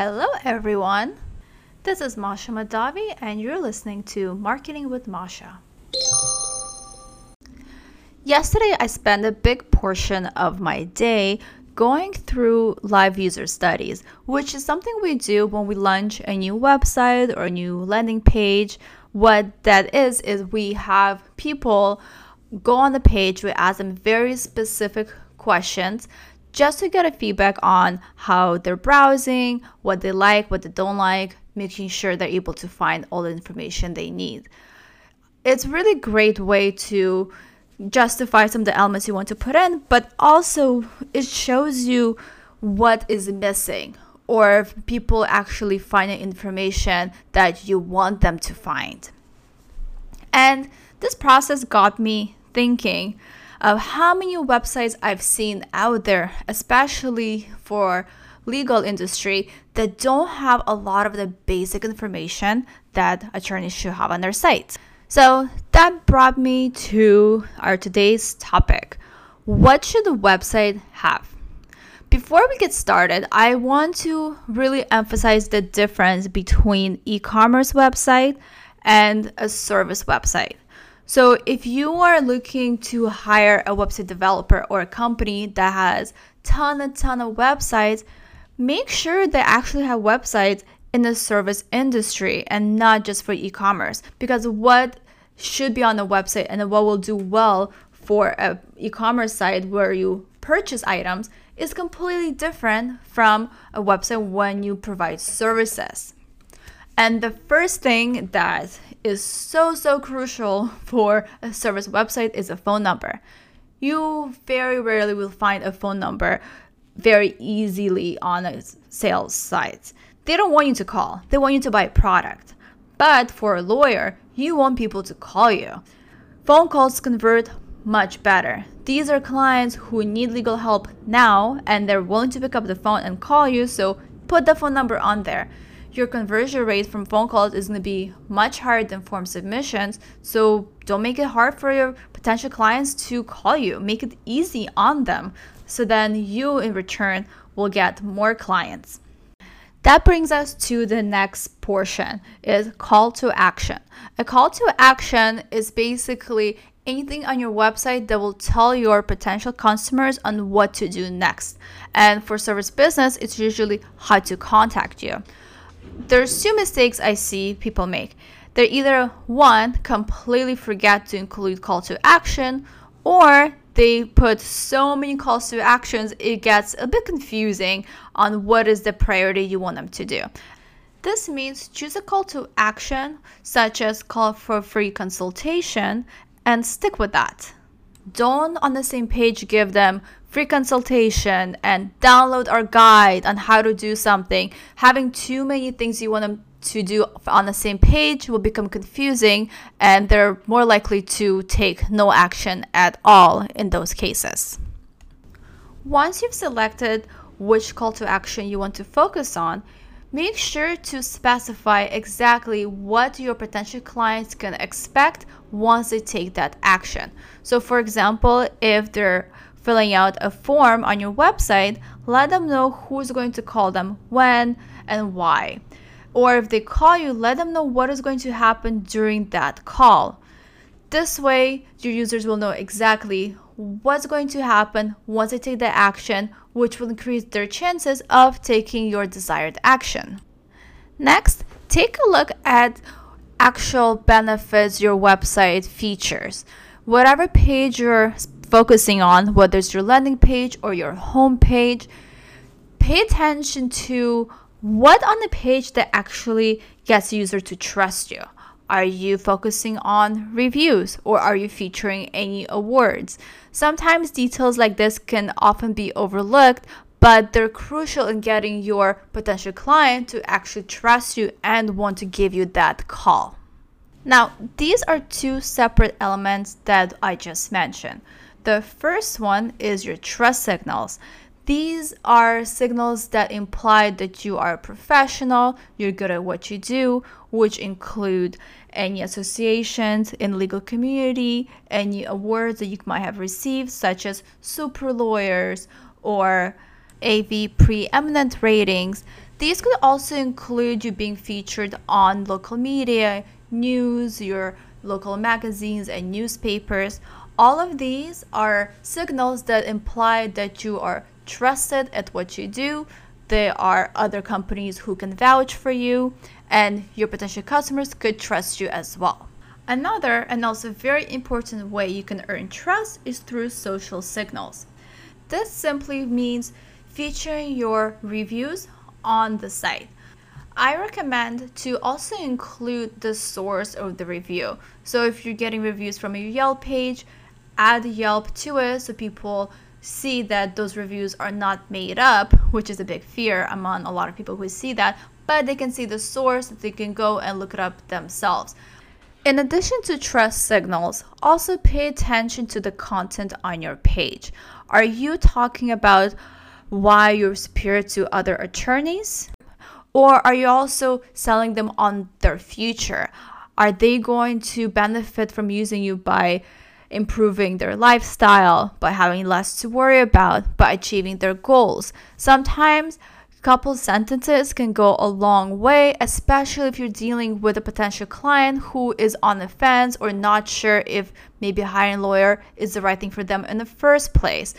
Hello, everyone. This is Masha Madavi, and you're listening to Marketing with Masha. Yesterday, I spent a big portion of my day going through live user studies, which is something we do when we launch a new website or a new landing page. What that is, is we have people go on the page, we ask them very specific questions just to get a feedback on how they're browsing, what they like, what they don't like, making sure they're able to find all the information they need. It's really great way to justify some of the elements you want to put in, but also it shows you what is missing or if people actually find the information that you want them to find. And this process got me thinking of how many websites I've seen out there, especially for legal industry that don't have a lot of the basic information that attorneys should have on their sites. So that brought me to our today's topic. What should the website have? Before we get started, I want to really emphasize the difference between e-commerce website and a service website. So if you are looking to hire a website developer or a company that has ton and ton of websites, make sure they actually have websites in the service industry and not just for e-commerce because what should be on the website and what will do well for a e-commerce site where you purchase items is completely different from a website when you provide services. And the first thing that is so, so crucial for a service website is a phone number. You very rarely will find a phone number very easily on a sales site. They don't want you to call, they want you to buy a product. But for a lawyer, you want people to call you. Phone calls convert much better. These are clients who need legal help now and they're willing to pick up the phone and call you, so put the phone number on there your conversion rate from phone calls is going to be much higher than form submissions. So don't make it hard for your potential clients to call you. Make it easy on them. So then you, in return, will get more clients. That brings us to the next portion is call to action. A call to action is basically anything on your website that will tell your potential customers on what to do next. And for service business, it's usually how to contact you there's two mistakes I see people make. They either one completely forget to include call to action or they put so many calls to actions it gets a bit confusing on what is the priority you want them to do. This means choose a call to action such as call for free consultation and stick with that. Don't on the same page give them free consultation and download our guide on how to do something. Having too many things you want them to do on the same page will become confusing and they're more likely to take no action at all in those cases. Once you've selected which call to action you want to focus on, make sure to specify exactly what your potential clients can expect once they take that action. So, for example, if they're filling out a form on your website, let them know who's going to call them, when, and why. Or if they call you, let them know what is going to happen during that call. This way, your users will know exactly what's going to happen once they take the action, which will increase their chances of taking your desired action. Next, take a look at actual benefits your website features. Whatever page you're focusing on, whether it's your landing page or your home page, pay attention to what on the page that actually gets the user to trust you. Are you focusing on reviews or are you featuring any awards? Sometimes details like this can often be overlooked, but they're crucial in getting your potential client to actually trust you and want to give you that call. Now, these are two separate elements that I just mentioned. The first one is your trust signals. These are signals that imply that you are a professional, you're good at what you do, which include any associations in legal community, any awards that you might have received, such as super lawyers or AV preeminent ratings. These could also include you being featured on local media, news, your local magazines, and newspapers. All of these are signals that imply that you are trusted at what you do. There are other companies who can vouch for you, and your potential customers could trust you as well. Another and also very important way you can earn trust is through social signals. This simply means featuring your reviews on the site. I recommend to also include the source of the review. So if you're getting reviews from a Yelp page, add Yelp to it so people see that those reviews are not made up, which is a big fear among a lot of people who see that, but they can see the source, they can go and look it up themselves. In addition to trust signals, also pay attention to the content on your page. Are you talking about why you're superior to other attorneys? Or are you also selling them on their future? Are they going to benefit from using you by improving their lifestyle, by having less to worry about, by achieving their goals? Sometimes a couple sentences can go a long way, especially if you're dealing with a potential client who is on the fence or not sure if maybe hiring a lawyer is the right thing for them in the first place.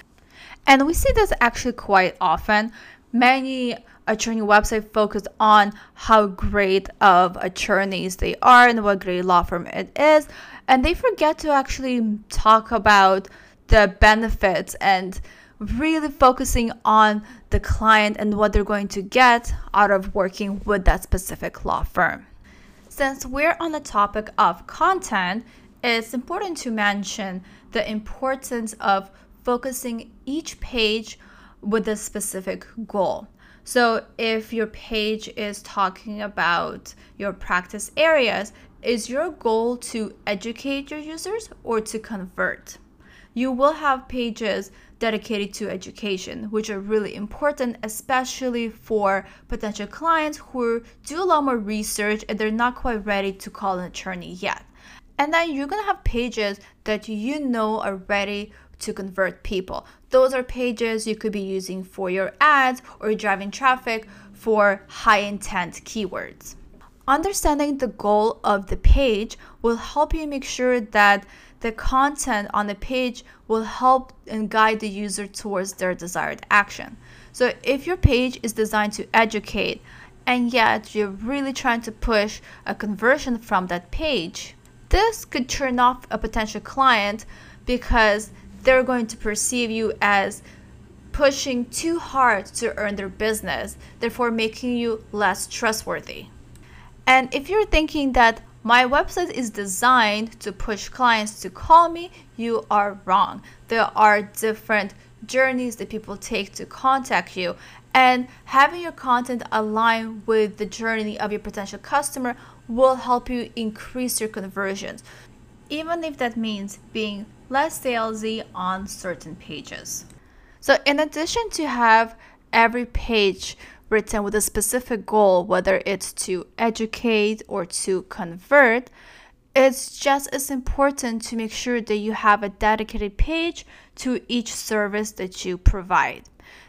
And we see this actually quite often. Many attorney website focus on how great of attorneys they are and what great law firm it is, and they forget to actually talk about the benefits and really focusing on the client and what they're going to get out of working with that specific law firm. Since we're on the topic of content, it's important to mention the importance of focusing each page with a specific goal. So, if your page is talking about your practice areas, is your goal to educate your users or to convert? You will have pages dedicated to education, which are really important, especially for potential clients who do a lot more research and they're not quite ready to call an attorney yet. And then you're gonna have pages that you know are ready to convert people. Those are pages you could be using for your ads or driving traffic for high intent keywords. Understanding the goal of the page will help you make sure that the content on the page will help and guide the user towards their desired action. So if your page is designed to educate and yet you're really trying to push a conversion from that page, this could turn off a potential client because they're going to perceive you as pushing too hard to earn their business, therefore making you less trustworthy. And if you're thinking that my website is designed to push clients to call me, you are wrong. There are different journeys that people take to contact you, and having your content align with the journey of your potential customer will help you increase your conversions, even if that means being less salesy on certain pages. So, in addition to have every page written with a specific goal, whether it's to educate or to convert, it's just as important to make sure that you have a dedicated page to each service that you provide.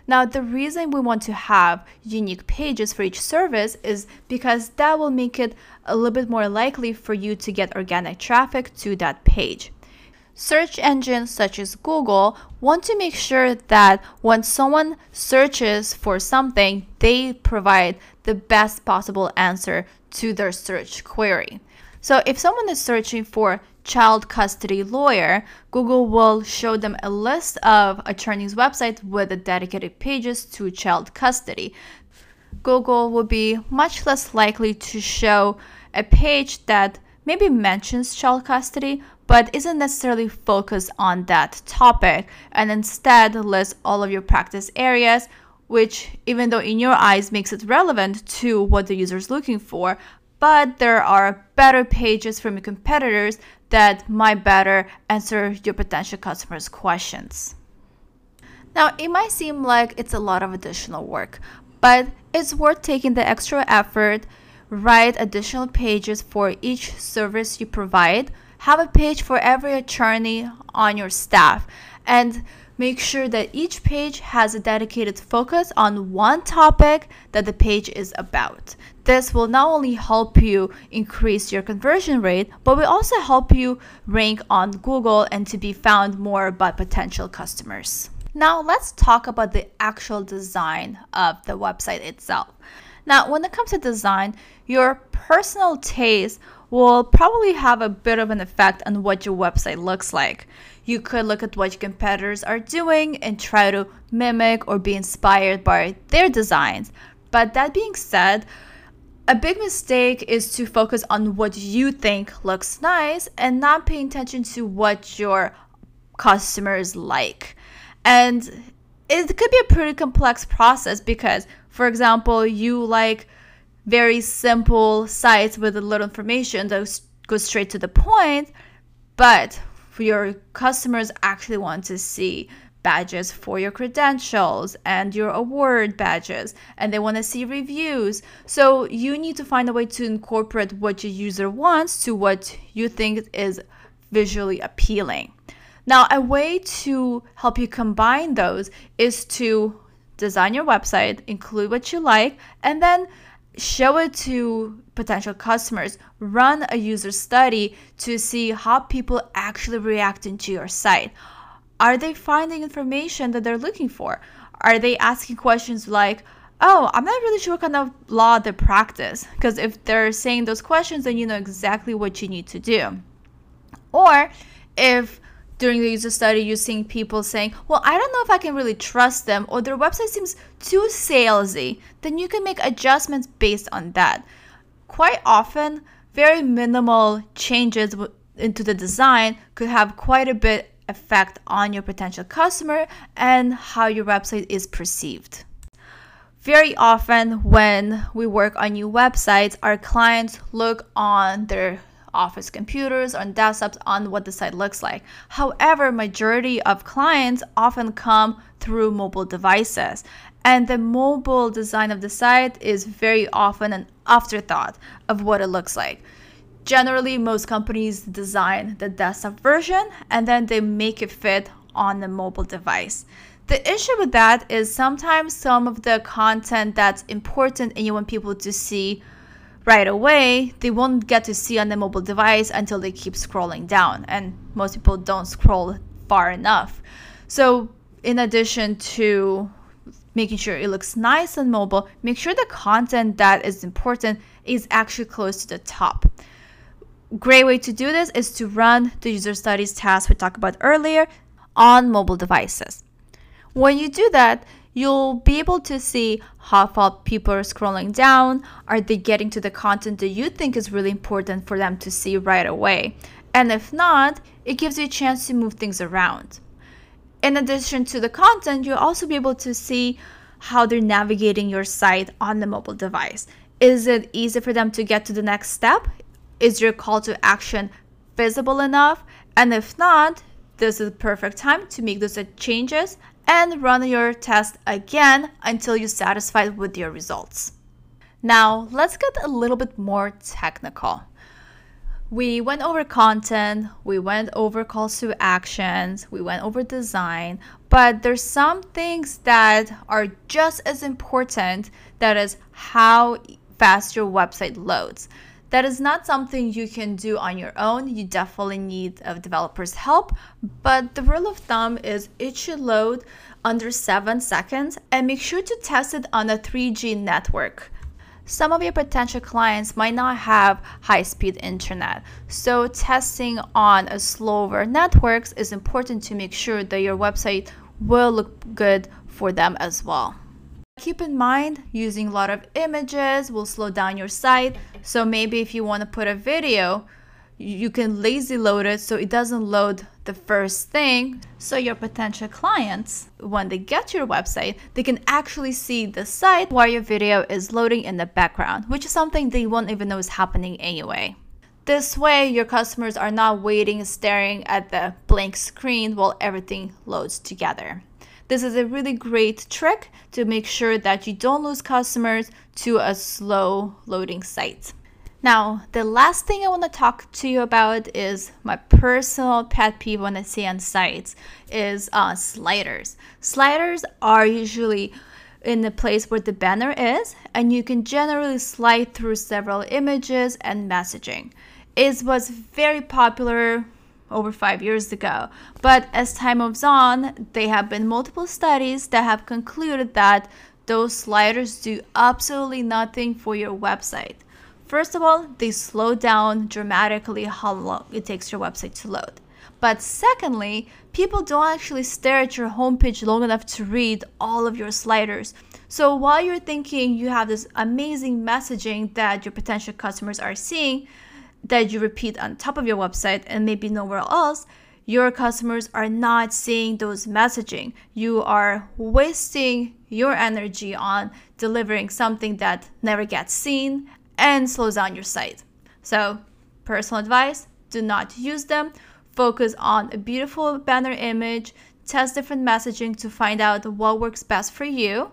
Now, the reason we want to have unique pages for each service is because that will make it a little bit more likely for you to get organic traffic to that page. Search engines such as Google want to make sure that when someone searches for something, they provide the best possible answer to their search query. So if someone is searching for child custody lawyer, Google will show them a list of attorneys' websites with dedicated pages to child custody. Google will be much less likely to show a page that maybe mentions child custody but isn't necessarily focused on that topic. And instead lists all of your practice areas which even though in your eyes makes it relevant to what the user is looking for but there are better pages from your competitors that might better answer your potential customers questions. Now it might seem like it's a lot of additional work but it's worth taking the extra effort write additional pages for each service you provide have a page for every attorney on your staff and make sure that each page has a dedicated focus on one topic that the page is about. This will not only help you increase your conversion rate, but will also help you rank on Google and to be found more by potential customers. Now, let's talk about the actual design of the website itself. Now, when it comes to design, your personal taste will probably have a bit of an effect on what your website looks like. You could look at what your competitors are doing and try to mimic or be inspired by their designs. But that being said, a big mistake is to focus on what you think looks nice and not pay attention to what your customers like. And it could be a pretty complex process because, for example, you like very simple sites with a little information that goes straight to the point, but your customers actually want to see badges for your credentials and your award badges and they want to see reviews. So you need to find a way to incorporate what your user wants to what you think is visually appealing now a way to help you combine those is to design your website include what you like and then show it to potential customers, run a user study to see how people actually reacting to your site. Are they finding information that they're looking for? Are they asking questions like, oh, I'm not really sure what kind of law they practice? Because if they're saying those questions, then you know exactly what you need to do. Or if during the user study you're seeing people saying, well, I don't know if I can really trust them or their website seems too salesy, then you can make adjustments based on that. Quite often, very minimal changes into the design could have quite a bit effect on your potential customer and how your website is perceived. Very often, when we work on new websites, our clients look on their office computers on desktops on what the site looks like. However, majority of clients often come through mobile devices. And the mobile design of the site is very often an afterthought of what it looks like. Generally, most companies design the desktop version and then they make it fit on the mobile device. The issue with that is sometimes some of the content that's important and you want people to see right away, they won't get to see on the mobile device until they keep scrolling down. And most people don't scroll far enough. So, in addition to making sure it looks nice on mobile, make sure the content that is important is actually close to the top. Great way to do this is to run the user studies task we talked about earlier on mobile devices. When you do that, you'll be able to see how far people are scrolling down. Are they getting to the content that you think is really important for them to see right away? And if not, it gives you a chance to move things around. In addition to the content, you'll also be able to see how they're navigating your site on the mobile device. Is it easy for them to get to the next step? Is your call to action visible enough? And if not, this is the perfect time to make those changes and run your test again until you're satisfied with your results. Now, let's get a little bit more technical. We went over content, we went over calls to actions, we went over design, but there's some things that are just as important that is how fast your website loads. That is not something you can do on your own. You definitely need a developer's help. But the rule of thumb is it should load under 7 seconds and make sure to test it on a 3G network. Some of your potential clients might not have high speed internet, so testing on a slower networks is important to make sure that your website will look good for them as well. Keep in mind, using a lot of images will slow down your site. So maybe if you want to put a video, you can lazy load it so it doesn't load the first thing. So your potential clients, when they get to your website, they can actually see the site while your video is loading in the background, which is something they won't even know is happening anyway. This way, your customers are not waiting staring at the blank screen while everything loads together. This is a really great trick to make sure that you don't lose customers to a slow loading site. Now, the last thing I want to talk to you about is my personal pet peeve when I see on sites is uh, sliders. Sliders are usually in the place where the banner is, and you can generally slide through several images and messaging. It was very popular over five years ago, but as time moves on, there have been multiple studies that have concluded that those sliders do absolutely nothing for your website. First of all, they slow down dramatically how long it takes your website to load. But secondly, people don't actually stare at your homepage long enough to read all of your sliders. So while you're thinking you have this amazing messaging that your potential customers are seeing, that you repeat on top of your website and maybe nowhere else, your customers are not seeing those messaging. You are wasting your energy on delivering something that never gets seen and slows down your site. So, personal advice do not use them. Focus on a beautiful banner image, test different messaging to find out what works best for you,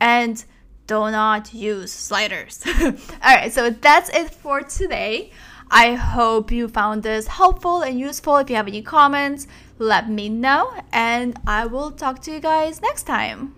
and do not use sliders. All right, so that's it for today. I hope you found this helpful and useful. If you have any comments, let me know, and I will talk to you guys next time.